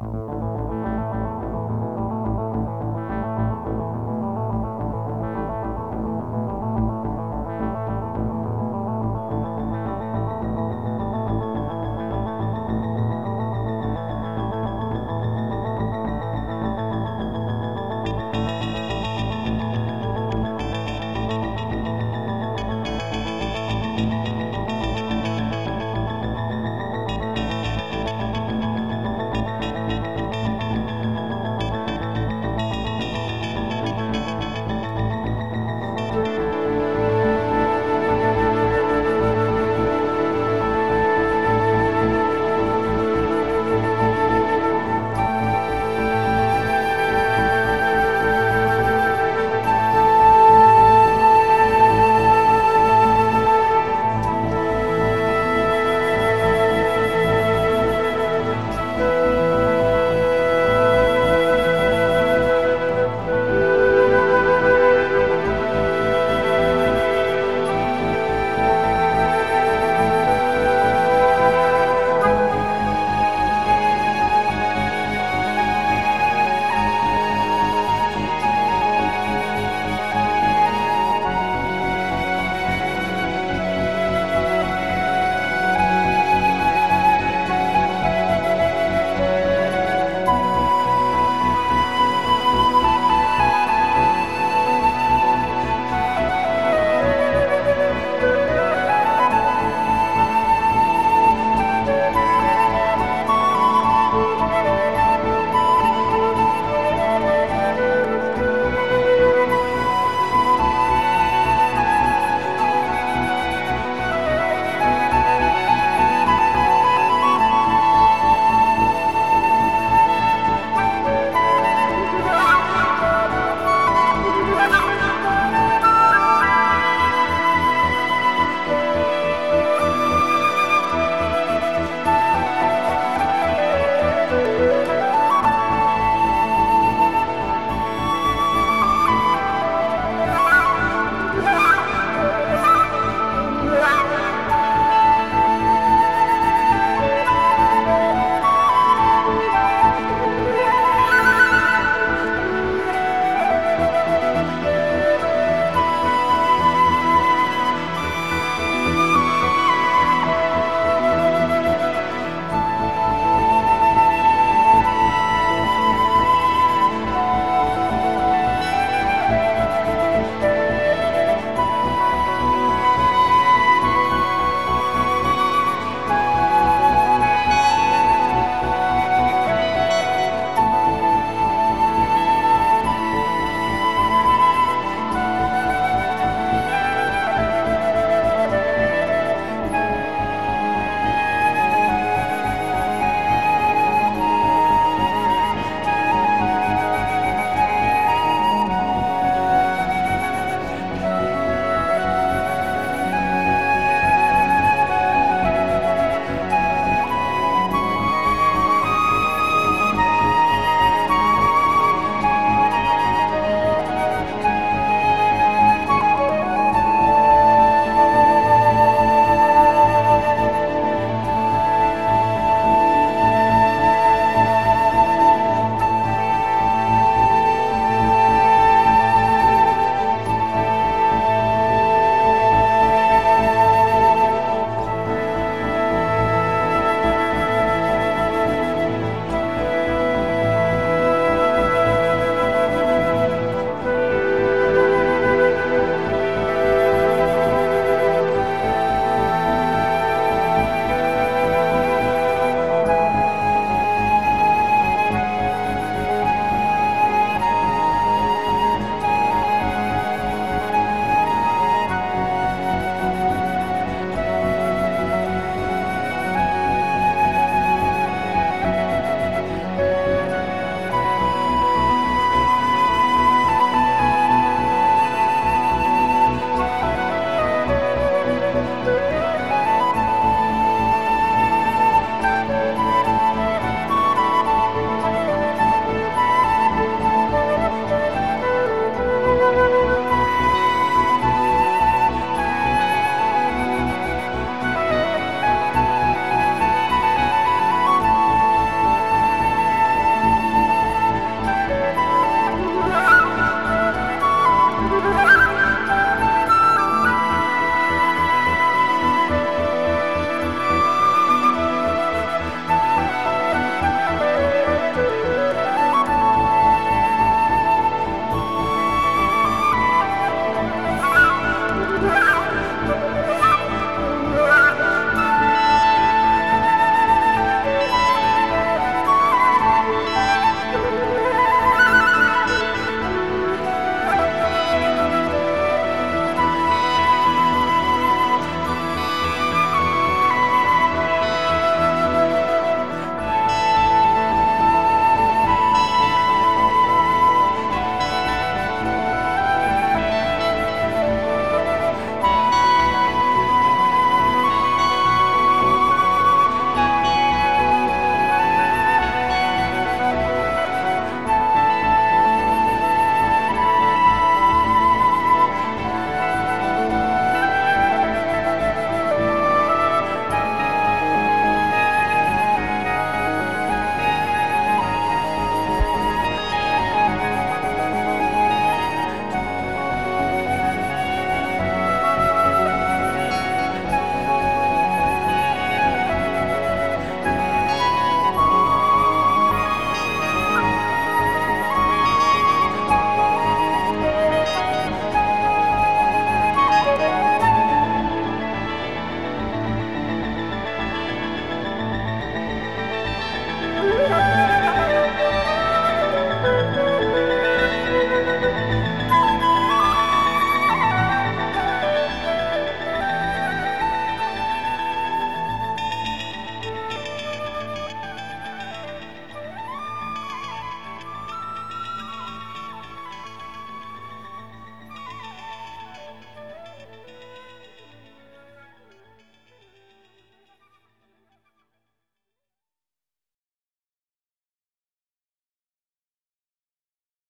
Bye.